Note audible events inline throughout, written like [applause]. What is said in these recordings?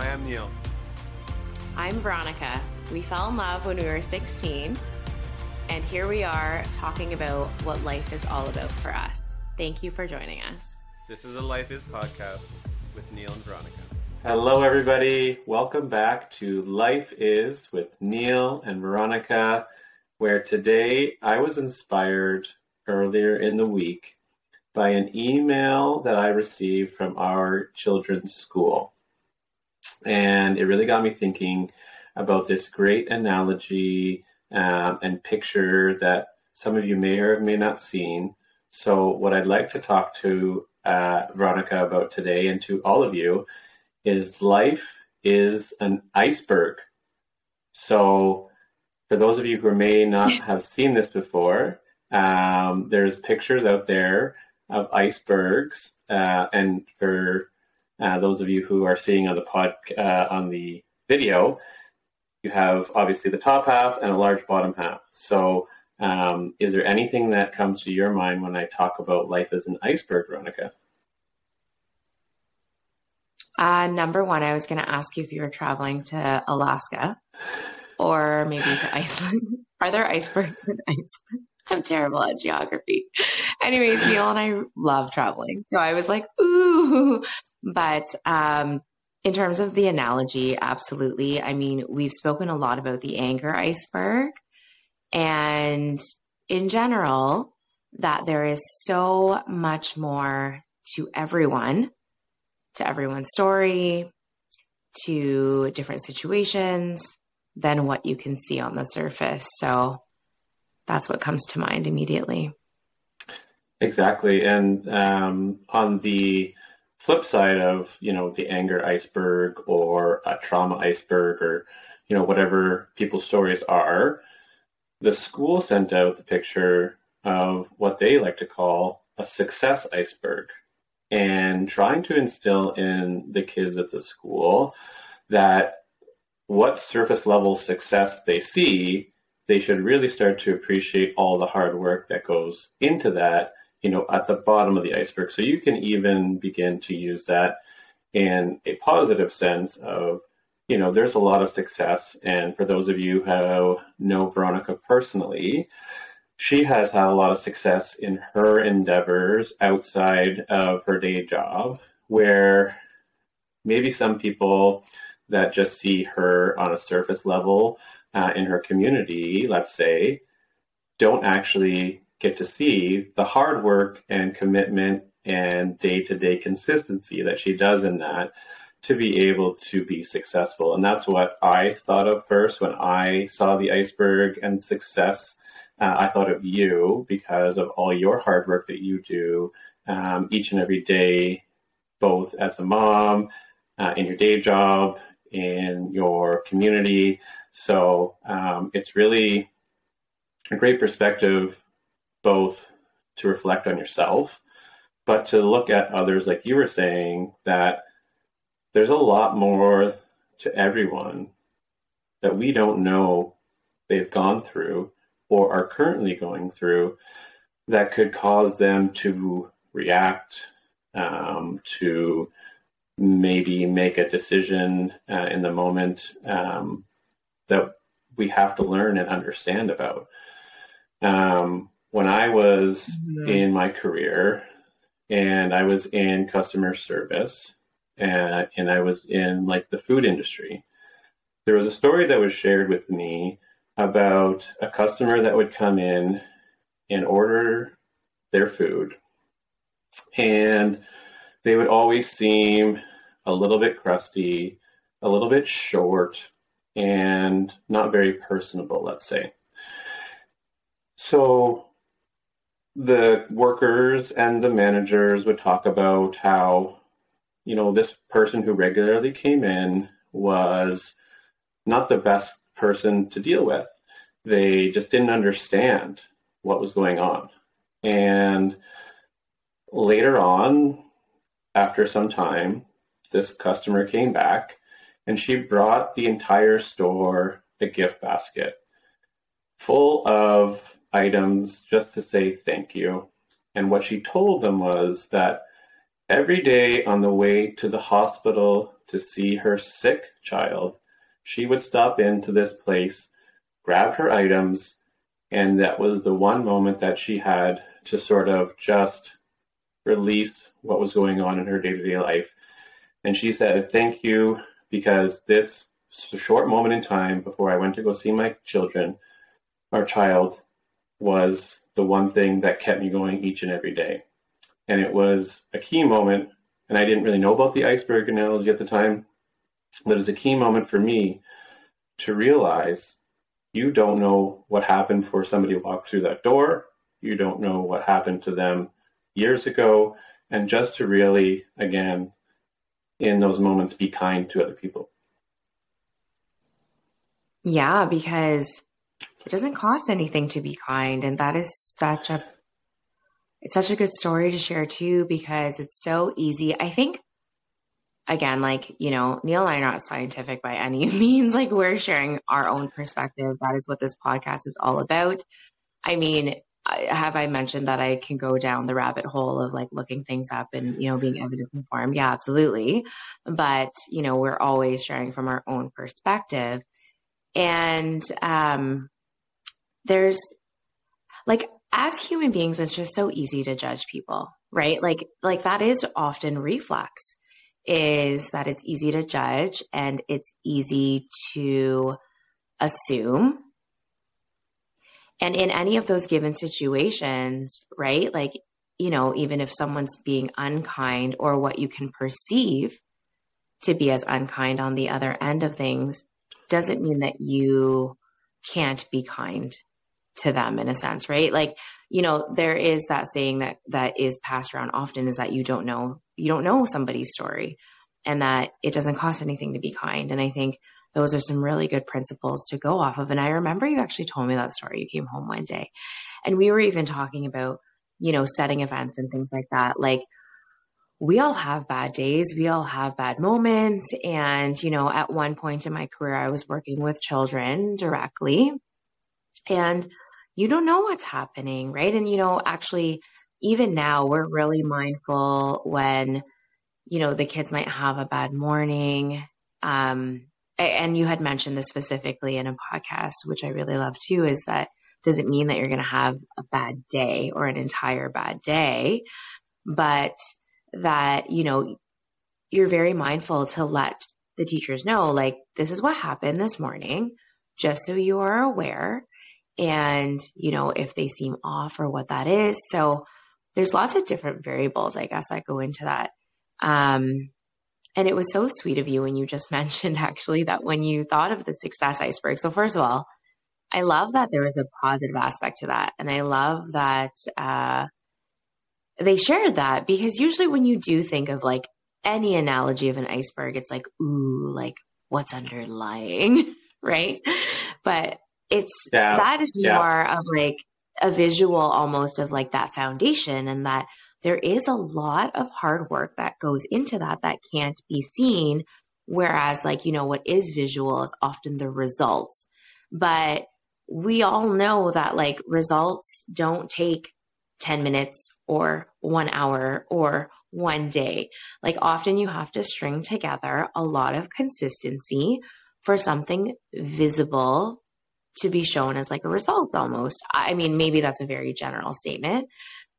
I am Neil. I'm Veronica. We fell in love when we were 16, and here we are talking about what life is all about for us. Thank you for joining us. This is a Life Is podcast with Neil and Veronica. Hello, everybody. Welcome back to Life Is with Neil and Veronica, where today I was inspired earlier in the week by an email that I received from our children's school. And it really got me thinking about this great analogy um, and picture that some of you may or may not seen. So, what I'd like to talk to uh, Veronica about today and to all of you is life is an iceberg. So, for those of you who may not [laughs] have seen this before, um, there's pictures out there of icebergs, uh, and for those of you who are seeing on the pod uh, on the video, you have obviously the top half and a large bottom half. So, um, is there anything that comes to your mind when I talk about life as an iceberg, Veronica? Uh, number one, I was going to ask you if you were traveling to Alaska or maybe to Iceland. [laughs] Are there icebergs in Iceland? [laughs] I'm terrible at geography. Anyways, Neil and I love traveling. So I was like, ooh. But um, in terms of the analogy, absolutely. I mean, we've spoken a lot about the anger iceberg. And in general, that there is so much more to everyone, to everyone's story, to different situations than what you can see on the surface. So that's what comes to mind immediately. Exactly. And um, on the flip side of, you know, the anger iceberg or a trauma iceberg or, you know, whatever people's stories are, the school sent out the picture of what they like to call a success iceberg and trying to instill in the kids at the school that what surface level success they see, they should really start to appreciate all the hard work that goes into that, you know, at the bottom of the iceberg. So you can even begin to use that in a positive sense of, you know, there's a lot of success. And for those of you who know Veronica personally, she has had a lot of success in her endeavors outside of her day job, where maybe some people that just see her on a surface level uh, in her community, let's say, don't actually get to see the hard work and commitment and day to day consistency that she does in that to be able to be successful. And that's what I thought of first when I saw the iceberg and success. Uh, I thought of you because of all your hard work that you do um, each and every day, both as a mom, uh, in your day job, in your community. So um, it's really a great perspective, both to reflect on yourself, but to look at others, like you were saying, that there's a lot more to everyone that we don't know they've gone through or are currently going through that could cause them to react, um, to maybe make a decision uh, in the moment um, that we have to learn and understand about. Um, when I was mm-hmm. in my career and I was in customer service and, and I was in like the food industry, there was a story that was shared with me about a customer that would come in and order their food. And they would always seem a little bit crusty, a little bit short, and not very personable, let's say. So the workers and the managers would talk about how, you know, this person who regularly came in was not the best person to deal with. They just didn't understand what was going on. And later on, after some time, this customer came back and she brought the entire store a gift basket full of items just to say thank you. And what she told them was that every day on the way to the hospital to see her sick child, she would stop into this place, grab her items, and that was the one moment that she had to sort of just release what was going on in her day to day life. And she said, Thank you, because this short moment in time before I went to go see my children, our child, was the one thing that kept me going each and every day. And it was a key moment, and I didn't really know about the iceberg analogy at the time, but it was a key moment for me to realize you don't know what happened for somebody walked through that door. You don't know what happened to them years ago. And just to really, again, in those moments, be kind to other people. Yeah, because it doesn't cost anything to be kind. And that is such a, it's such a good story to share too, because it's so easy. I think again, like, you know, Neil and I are not scientific by any [laughs] means. Like, we're sharing our own perspective. That is what this podcast is all about. I mean, have I mentioned that I can go down the rabbit hole of like looking things up and, you know, being evidence informed? Yeah, absolutely. But, you know, we're always sharing from our own perspective. And um, there's like, as human beings, it's just so easy to judge people, right? Like, like that is often reflex is that it's easy to judge and it's easy to assume. And in any of those given situations, right? Like, you know, even if someone's being unkind or what you can perceive to be as unkind on the other end of things, doesn't mean that you can't be kind to them in a sense, right? Like, you know, there is that saying that that is passed around often is that you don't know you don't know somebody's story and that it doesn't cost anything to be kind. And I think those are some really good principles to go off of. And I remember you actually told me that story. You came home one day and we were even talking about, you know, setting events and things like that. Like, we all have bad days. We all have bad moments. And, you know, at one point in my career, I was working with children directly. And you don't know what's happening, right? And, you know, actually, even now we're really mindful when you know the kids might have a bad morning. Um, and you had mentioned this specifically in a podcast which i really love too is that doesn't mean that you're going to have a bad day or an entire bad day? But that you know you're very mindful to let the teachers know like this is what happened this morning just so you are aware and you know if they seem off or what that is so there's lots of different variables, I guess, that go into that. Um, and it was so sweet of you when you just [laughs] mentioned actually that when you thought of the success iceberg. So, first of all, I love that there was a positive aspect to that. And I love that uh, they shared that because usually when you do think of like any analogy of an iceberg, it's like, ooh, like what's underlying, [laughs] right? But it's yeah. that is yeah. more of like a visual almost of like that foundation and that there is a lot of hard work that goes into that that can't be seen whereas like you know what is visual is often the results but we all know that like results don't take 10 minutes or 1 hour or one day like often you have to string together a lot of consistency for something visible to be shown as like a result almost. I mean, maybe that's a very general statement.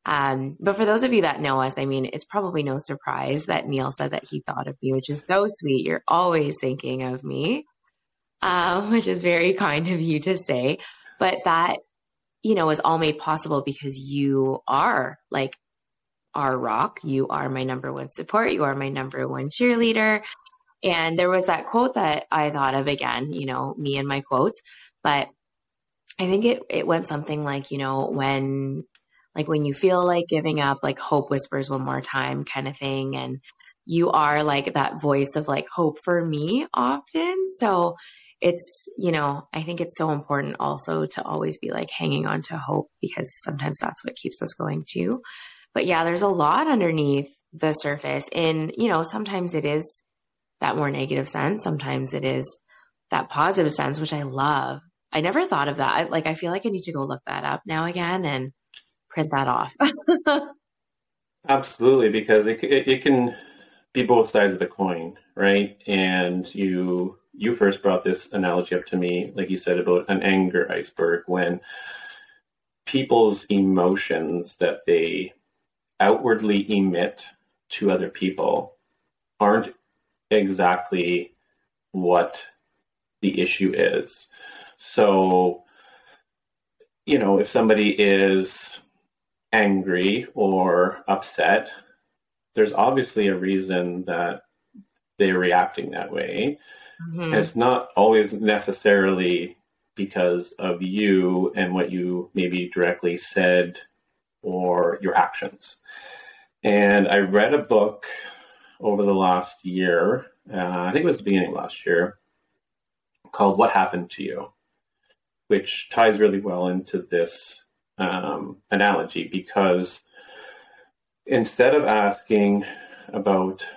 Um, but for those of you that know us, I mean, it's probably no surprise that Neil said that he thought of me, which is so sweet. You're always thinking of me, um, [laughs] which is very kind of you to say. But that, you know, is all made possible because you are like our rock. You are my number one support. You are my number one cheerleader. And there was that quote that I thought of again, you know, me and my quotes, but I think it, it went something like, you know, when, like when you feel like giving up, like hope whispers one more time kind of thing. And you are like that voice of like hope for me often. So it's, you know, I think it's so important also to always be like hanging on to hope because sometimes that's what keeps us going too. But yeah, there's a lot underneath the surface. And, you know, sometimes it is that more negative sense. Sometimes it is that positive sense, which I love. I never thought of that. Like, I feel like I need to go look that up now again and print that off. [laughs] Absolutely, because it, it, it can be both sides of the coin, right? And you you first brought this analogy up to me, like you said about an anger iceberg, when people's emotions that they outwardly emit to other people aren't exactly what the issue is. So, you know, if somebody is angry or upset, there's obviously a reason that they're reacting that way. Mm-hmm. it's not always necessarily because of you and what you maybe directly said or your actions. And I read a book over the last year, uh, I think it was the beginning of last year, called What Happened to You, which ties really well into this um, analogy because instead of asking about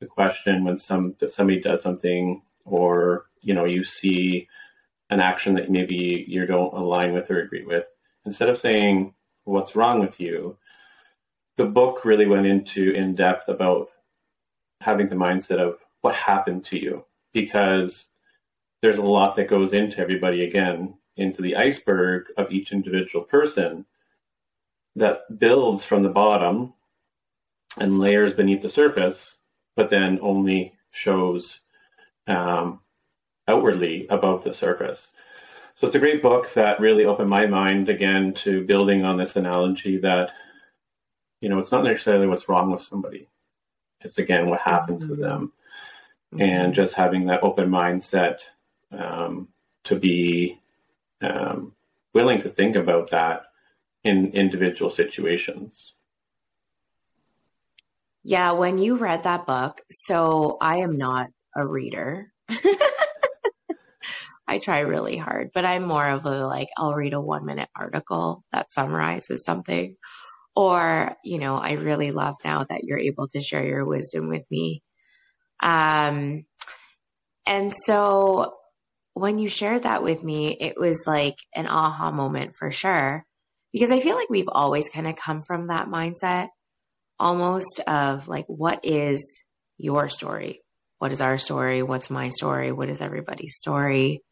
the question when some somebody does something or you know you see an action that maybe you don't align with or agree with instead of saying what's wrong with you? the book really went into in depth about having the mindset of what happened to you because there's a lot that goes into everybody again into the iceberg of each individual person that builds from the bottom and layers beneath the surface but then only shows um, outwardly above the surface. So it's a great book that really opened my mind again to building on this analogy that, you know, it's not necessarily what's wrong with somebody. It's again what happened mm-hmm. to them. Mm-hmm. And just having that open mindset um, to be um, willing to think about that in individual situations. Yeah, when you read that book, so I am not a reader. [laughs] I try really hard, but I'm more of a like, I'll read a one minute article that summarizes something. Or, you know, I really love now that you're able to share your wisdom with me. Um, and so when you shared that with me, it was like an aha moment for sure. Because I feel like we've always kind of come from that mindset almost of like, what is your story? What is our story? What's my story? What is everybody's story?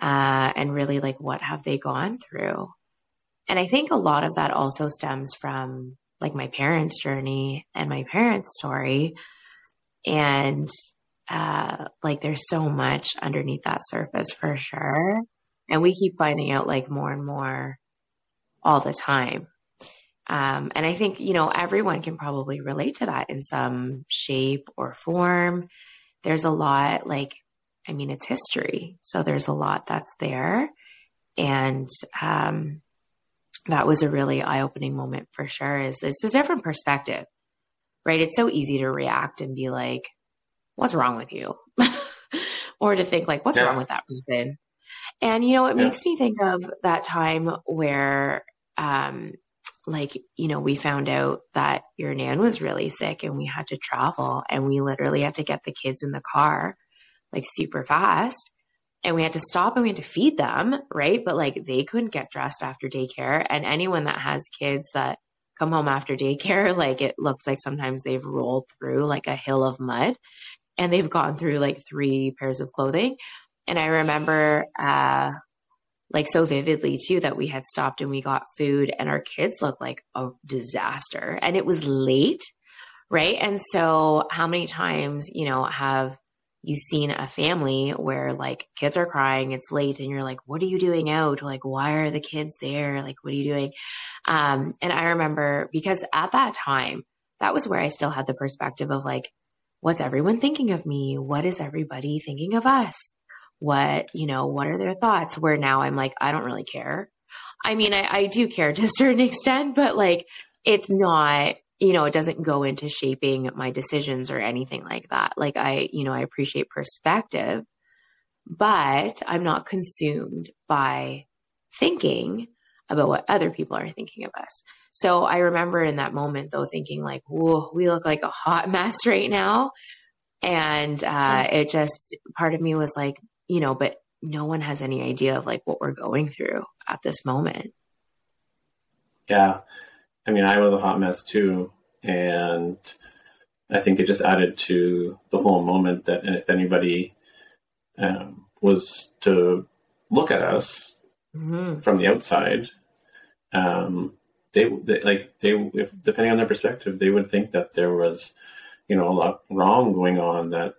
Uh, and really, like, what have they gone through? And I think a lot of that also stems from like my parents' journey and my parents' story. And uh, like, there's so much underneath that surface for sure. And we keep finding out like more and more all the time. Um, and I think, you know, everyone can probably relate to that in some shape or form. There's a lot, like, I mean, it's history. So there's a lot that's there. And um, that was a really eye opening moment for sure. Is it's a different perspective, right? It's so easy to react and be like, what's wrong with you? [laughs] or to think like, what's yeah. wrong with that person? And, you know, it yeah. makes me think of that time where um, like, you know, we found out that your nan was really sick and we had to travel and we literally had to get the kids in the car like super fast and we had to stop and we had to feed them, right? But like they couldn't get dressed after daycare. And anyone that has kids that come home after daycare, [laughs] like it looks like sometimes they've rolled through like a hill of mud and they've gone through like three pairs of clothing. And I remember uh, like so vividly too that we had stopped and we got food and our kids looked like a disaster. And it was late right? And so how many times you know have you seen a family where like kids are crying it's late and you're like what are you doing out? Like why are the kids there? Like what are you doing? Um and i remember because at that time that was where i still had the perspective of like what's everyone thinking of me what is everybody thinking of us what, you know, what are their thoughts? Where now I'm like, I don't really care. I mean, I, I do care to a [laughs] certain extent, but like, it's not, you know, it doesn't go into shaping my decisions or anything like that. Like, I, you know, I appreciate perspective, but I'm not consumed by thinking about what other people are thinking of us. So I remember in that moment though thinking like, whoa, we look like a hot [laughs] mess right now. And uh, it just part of me was like, you know, but no one has any idea of like what we're going through at this moment. Yeah. I mean, I was a hot mess too. And I think it just added to the whole moment that if anybody um, was to look at us mm-hmm. from the outside, um, they, they, like they if depending on their perspective, they would think that there was, you know, a lot wrong going on that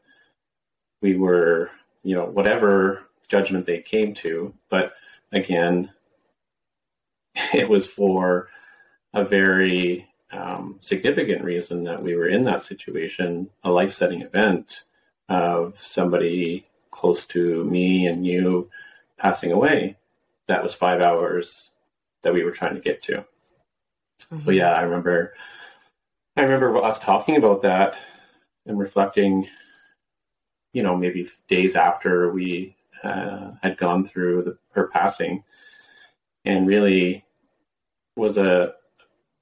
we were, you know, whatever judgment they came to. But again, [laughs] it was for a very um, significant reason that we were in that situation, a life setting event of somebody close to me and you passing away. That was five hours that we were trying to get to. Mm-hmm. So yeah, I remember, I remember us talking about that and reflecting, you know, maybe days after we uh, had gone through the, her passing, and really was a,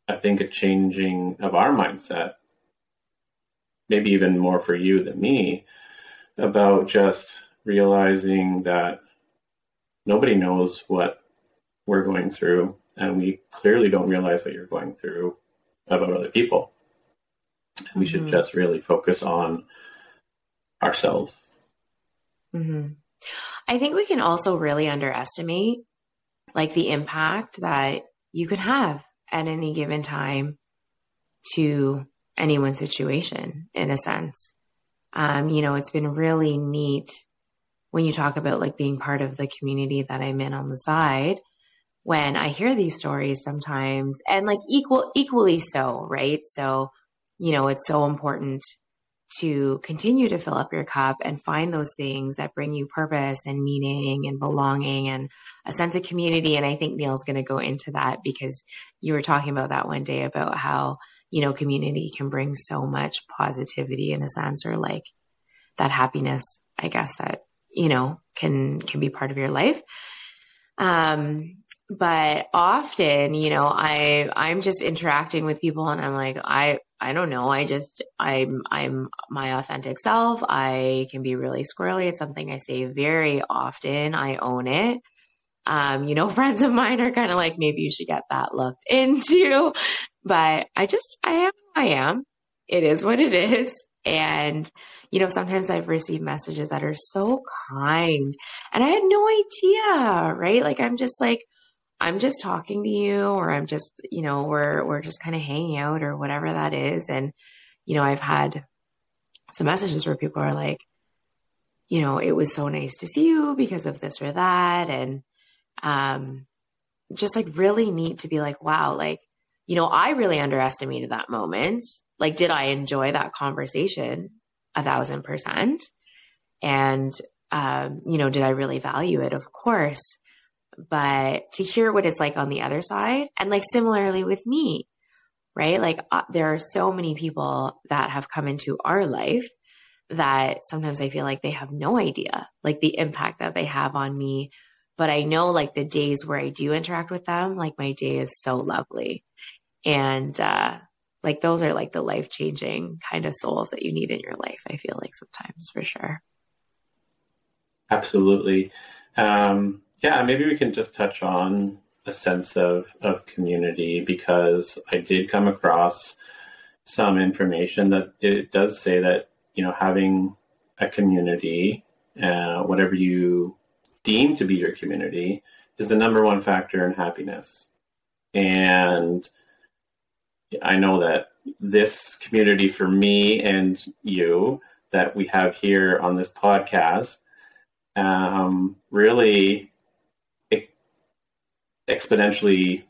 I think, a changing of our mindset, maybe even more for you than me, about just realizing that nobody knows what we're going through, and we clearly don't realize what you're going through about other people. Mm-hmm. We should mm-hmm. just really focus on ourselves. Mm-hmm. I think we can also really underestimate like the impact that you could have at any given time to anyone's situation in a sense. Um, you know, it's been really neat when you talk about like being part of the community that I'm in on the side when I hear these stories sometimes and like equal equally so, right? So, you know, it's so important to continue to fill up your cup and find those things that bring you purpose and meaning and belonging and a sense of community. And I think Neil's going to go into that because you were talking about that one day about how, you know, community can bring so much positivity in a sense or like that happiness, I guess that, you know, can, can be part of your life. Um, but often, you know, I, I'm just interacting with people and I'm like, I, I don't know. I just, I'm, I'm my authentic self. I can be really squirrely. It's something I say very often. I own it. Um, you know, [laughs] friends of mine are kind of like, maybe you should get that looked into, but I just, I am, I am. It is what it is. And, you know, sometimes I've received messages that are so kind and I had no idea, right? Like, I'm just like, I'm just talking to you or I'm just, you know, we're we're just kind of hanging out or whatever that is. And, you know, I've had some messages where people are like, you know, it was so nice to see you because of this or that. And um just like really neat to be like, wow, like, you know, I really underestimated that moment. Like, did I enjoy that conversation? A thousand percent. And um, you know, did I really value it? Of course but to hear what it's like on the other side and like similarly with me right like uh, there are so many people that have come into our life that sometimes i feel like they have no idea like the impact that they have on me but i know like the days where i do interact with them like my day is so lovely and uh like those are like the life changing kind of souls that you need in your life i feel like sometimes for sure absolutely um yeah, maybe we can just touch on a sense of, of community because I did come across some information that it does say that, you know, having a community, uh, whatever you deem to be your community, is the number one factor in happiness. And I know that this community for me and you that we have here on this podcast um, really exponentially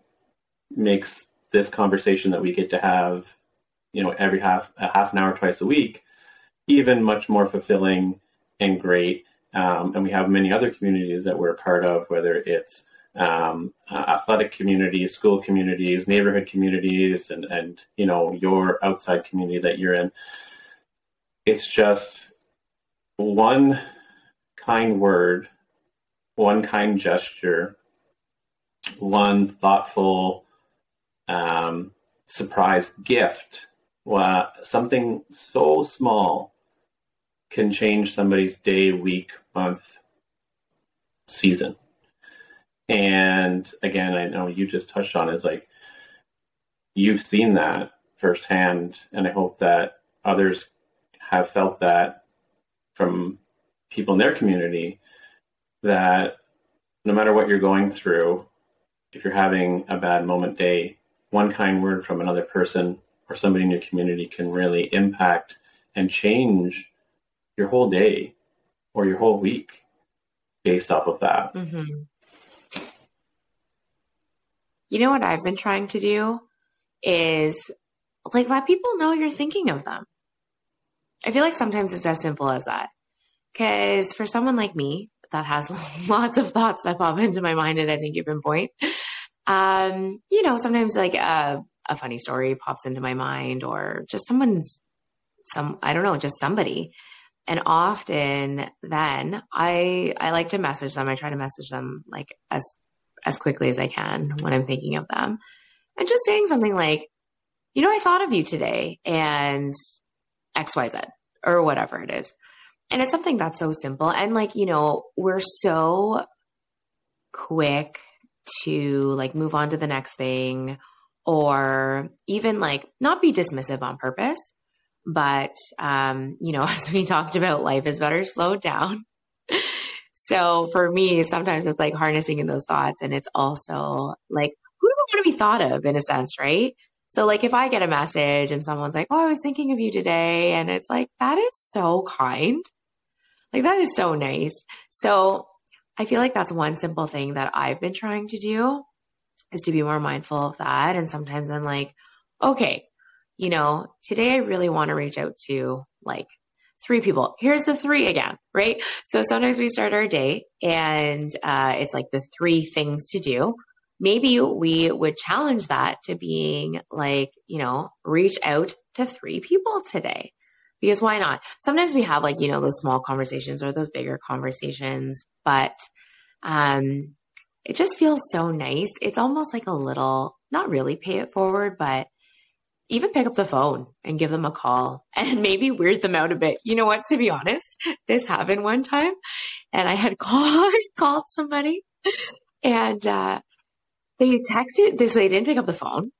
makes this conversation that we get to have, you know, every half a half an hour twice a week, even much more fulfilling and great. Um, and we have many other communities that we're a part of, whether it's um, uh, athletic communities, school communities, neighborhood communities, and and you know your outside community that you're in. It's just one kind word, one kind gesture one thoughtful um, surprise gift, well, something so small can change somebody's day, week, month, season. And again, I know you just touched on is like you've seen that firsthand, and I hope that others have felt that from people in their community that no matter what you're going through, if you're having a bad moment day, one kind word from another person or somebody in your community can really impact and change your whole day or your whole week based off of that. Mm-hmm. You know what I've been trying to do is like let people know you're thinking of them. I feel like sometimes it's as simple as that. Because for someone like me that has [laughs] lots of thoughts that pop into my mind at any given point, um, you know, sometimes like a, a funny story pops into my mind or just someone's some I don't know, just somebody. And often then I I like to message them. I try to message them like as as quickly as I can when I'm thinking of them. And just saying something like, you know, I thought of you today and XYZ or whatever it is. And it's something that's so simple. And like, you know, we're so quick to like move on to the next thing or even like not be dismissive on purpose. But, um, you know, [laughs] as we talked about, life is better slowed down. So for me, sometimes it's like harnessing in those thoughts. And it's also like, who doesn't want to be thought of in a sense, right? So like if I get a message and someone's like, "Oh, I was thinking of you today." And it's like, "That is so kind." Like that is so nice. So I feel like that's one simple thing that I've been trying to do is to be more mindful of that and sometimes I'm like, "Okay, you know, today I really want to reach out to like three people. Here's the three again, right? So sometimes we start our day and uh, it's like the three things to do maybe we would challenge that to being like, you know, reach out to three people today. Because why not? Sometimes we have like, you know, those small conversations or those bigger conversations, but um it just feels so nice. It's almost like a little, not really pay it forward, but even pick up the phone and give them a call [laughs] and maybe weird them out a bit. You know what? To be honest, this happened one time and I had [laughs] called, called somebody and, uh, they texted this, they didn't pick up the phone.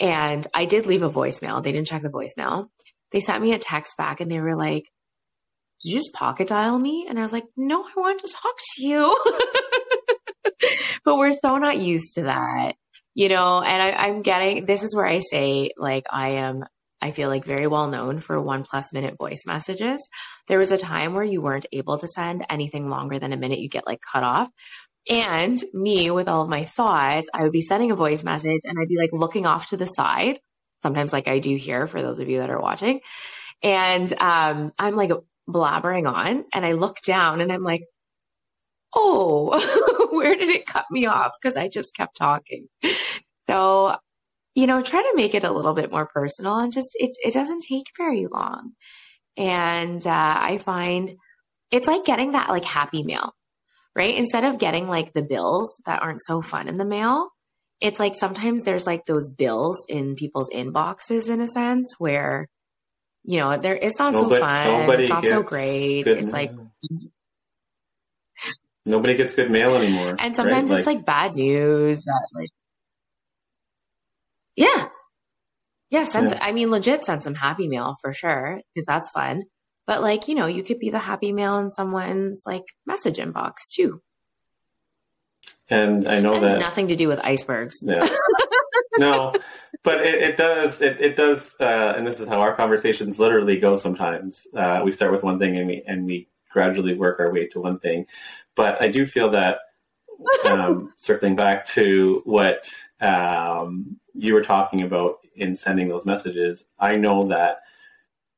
And I did leave a voicemail. They didn't check the voicemail. They sent me a text back and they were like, Did you just pocket dial me? And I was like, No, I wanted to talk to you. [laughs] but we're so not used to that, you know. And I, I'm getting this is where I say, like, I am I feel like very well known for one plus minute voice messages. There was a time where you weren't able to send anything longer than a minute, you get like cut off. And me, with all of my thoughts, I would be sending a voice message and I'd be like looking off to the side, sometimes like I do here for those of you that are watching. And um, I'm like blabbering on and I look down and I'm like, oh, [laughs] where did it cut me off? Because I just kept talking. So, you know, try to make it a little bit more personal and just, it, it doesn't take very long. And uh, I find it's like getting that like happy meal right? Instead of getting like the bills that aren't so fun in the mail, it's like sometimes there's like those bills in people's inboxes in a sense where, you know, there it's not nobody, so fun, it's not so great. It's like nobody gets good mail anymore. And sometimes right? it's like, like bad news that like Yeah. Yeah, send yeah. I mean legit send some happy mail for sure, because that's fun. But like, you know, you could be the happy mail in someone's like message inbox too. And I know that, has nothing to do with icebergs. Yeah. [laughs] no, but it, it, does. It, it does, uh, and this is how our conversations literally go. Sometimes uh, we start with one thing and we and we gradually work our way to one thing. But I do feel that um, [laughs] circling back to what um, you were talking about in sending those messages, I know that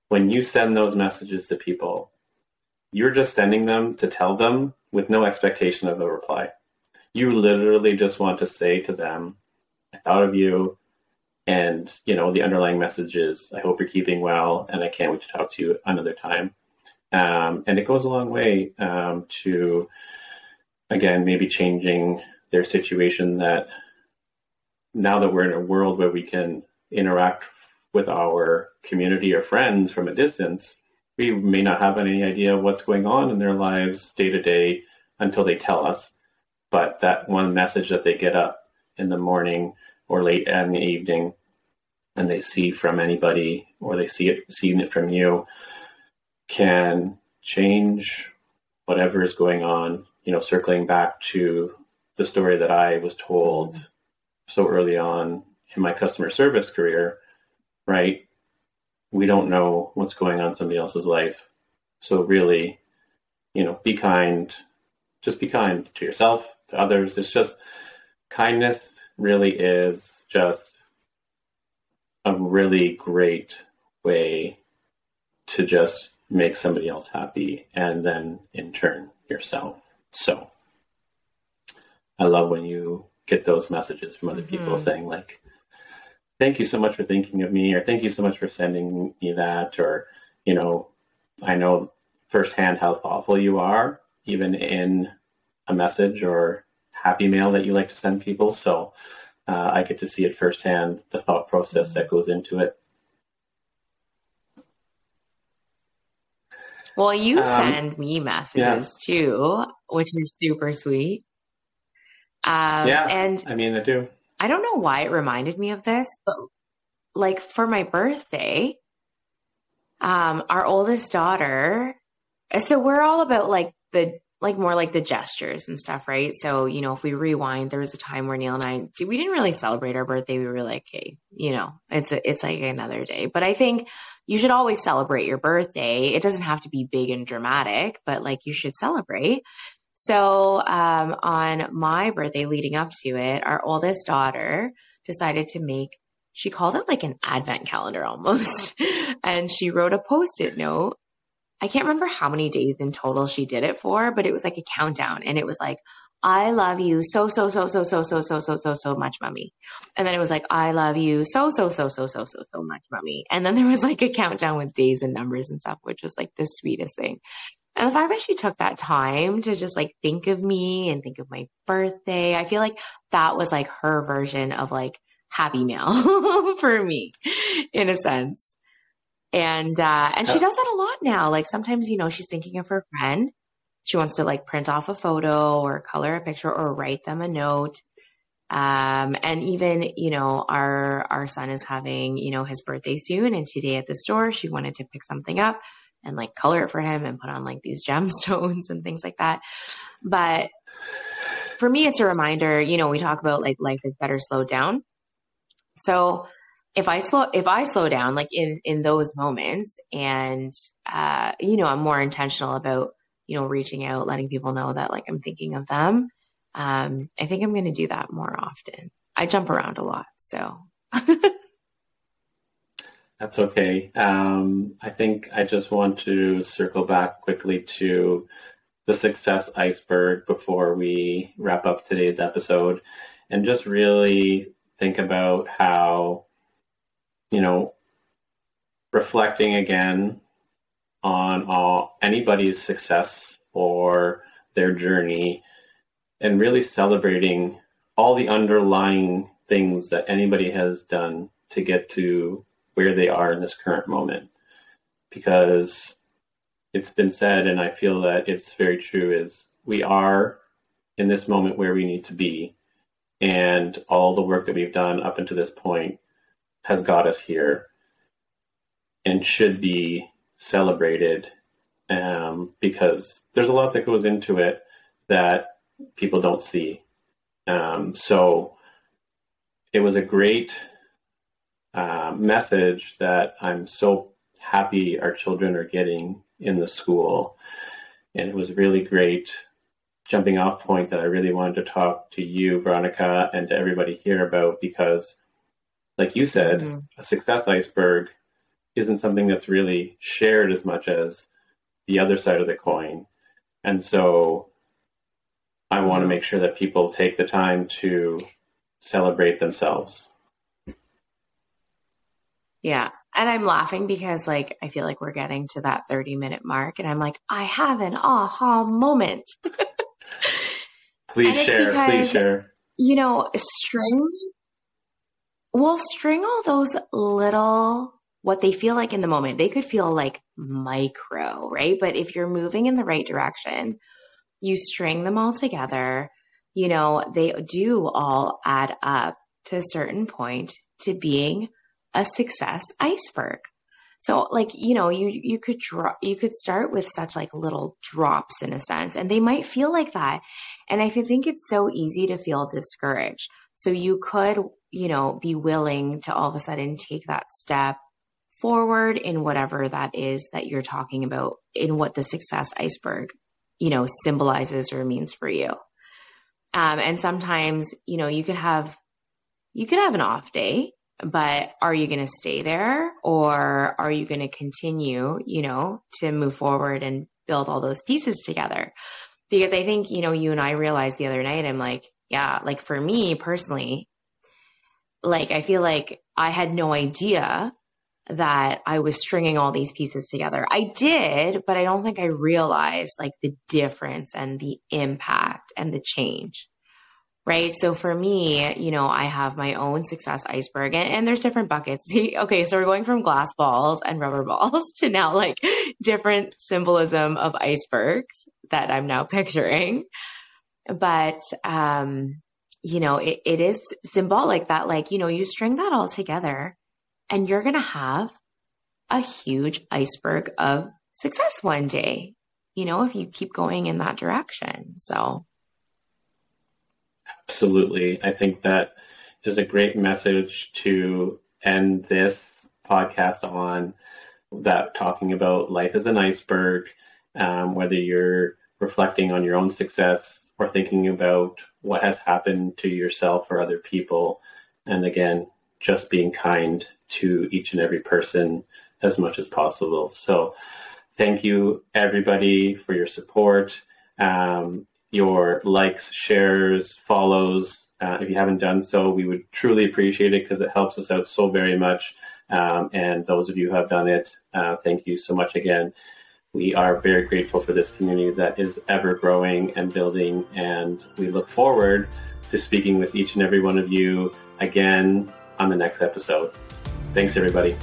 when you send those messages to people, you're just sending them to tell them with no expectation of a reply. You literally just want to say to them, I thought of you. And, you know, the underlying message is, I hope you're keeping well and I can't wait to talk to you another time. Um, and it goes a long way um, to, again, maybe changing their situation that now that we're in a world where we can interact with our community or friends from a distance, we may not have any idea what's going on in their lives day to day until they tell us. But that one message that they get up in the morning or late in the evening and they see from anybody or they see it seeing it from you can change whatever is going on you know circling back to the story that i was told so early on in my customer service career right? We don't know what's going on somebody else's life. So really you know be kind. Just be kind to yourself to others. It's just kindness really is just a really great way to just make somebody else happy and then in turn yourself. So I love when you get those messages from other mm-hmm. people saying like thank you so much for thinking of me or thank you so much for sending me that or you know I know firsthand how thoughtful you are even in a message or happy mail that you like to send people so uh, I get to see it firsthand, the thought process that goes into it. Well, you um, send me messages yeah. too, which is super sweet. Um, yeah, and I mean, I do. I don't know why it reminded me of this, but like for my birthday, um, our oldest daughter. So we're all about like the like more like the gestures and stuff, right? So, you know, if we rewind, there was a time where Neil and I we didn't really celebrate our birthday. We were like, hey, you know, it's a, it's like another day. But I think you should always celebrate your birthday. It doesn't have to be big and dramatic, but like you should celebrate. So, um, on my birthday leading up to it, our oldest daughter decided to make she called it like an advent calendar almost. [laughs] and she wrote a post it note I can't remember how many days in total she did it for, but it was like a countdown and it was like, I love you so, so, so, so, so, so, so, so, so, so much, mommy. And then it was like, I love you so, so, so, so, so, so, so much, mommy. And then there was like a countdown with days and numbers and stuff, which was like the sweetest thing. And the fact that she took that time to just like think of me and think of my birthday, I feel like that was like her version of like happy mail for me in a sense. And uh, and she does that a lot now. Like sometimes, you know, she's thinking of her friend. She wants to like print off a photo or color a picture or write them a note. Um, and even, you know, our our son is having, you know, his birthday soon and today at the store she wanted to pick something up and like color it for him and put on like these gemstones [laughs] and things like that. But for me it's a reminder, you know, we talk about like life is better slowed down. So if I slow if I slow down like in in those moments and uh you know I'm more intentional about you know reaching out letting people know that like I'm thinking of them um I think I'm going to do that more often. I jump around a lot so [laughs] That's okay. Um I think I just want to circle back quickly to the success iceberg before we wrap up today's episode and just really think about how you know, reflecting again on all anybody's success or their journey and really celebrating all the underlying things that anybody has done to get to where they are in this current moment. Because it's been said and i feel that it's very true is we are in this moment where we need to be. And all the work that we've done up until this point has got us here and should be celebrated um, because there's a lot that goes into it that people don't see. Um, so it was a great uh, message that I'm so happy our children are getting in the school. And it was really great jumping off point that I really wanted to talk to you, Veronica, and to everybody here about because like you said, mm-hmm. a success iceberg isn't something that's really shared as much as the other side of the coin. And so I want to mm-hmm. make sure that people take the time to celebrate themselves. Yeah. And I'm laughing because like I feel like we're getting to that 30 minute mark and I'm like, I have an aha moment. [laughs] please share, because, please share. You know, string we'll string all those little what they feel like in the moment. They could feel like micro, right? But if you're moving in the right direction, you string them all together, you know, they do all add up to a certain point to being a success iceberg. So like, you know, you you could draw you could start with such like little drops in a sense and they might feel like that. And I think it's so easy to feel discouraged. So you could, you know, be willing to all of a sudden take that step forward in whatever that is that you're talking about in what the success iceberg, you know, symbolizes or means for you. Um, and sometimes, you know, you could have you could have an off day, but are you going to stay there or are you going to continue, you know, to move forward and build all those pieces together? Because I think, you know, you and I realized the other night, I'm like, yeah, like for me personally, like I feel like I had no idea that I was stringing all these pieces together. I did, but I don't think I realized like the difference and the impact and the change. Right. So for me, you know, I have my own success iceberg and, and there's different buckets. [laughs] okay. So we're going from glass balls and rubber balls [laughs] to now like different symbolism of icebergs that I'm now picturing. But, um, you know, it, it is symbolic that like, you know, you string that all together and you're going to have a huge iceberg of success one day, you know, if you keep going in that direction. So, absolutely. I think that is a great message to end this podcast on that talking about life as an iceberg, um, whether you're reflecting on your own success or thinking about what has happened to yourself or other people. And again, just being kind to each and every person as much as possible. So, thank you everybody for your support, um, your likes, shares, follows. Uh, if you haven't done so, we would truly appreciate it because it helps us out so very much. Um, and those of you who have done it, uh, thank you so much again. We are very grateful for this community that is ever growing and building, and we look forward to speaking with each and every one of you again on the next episode. Thanks, everybody.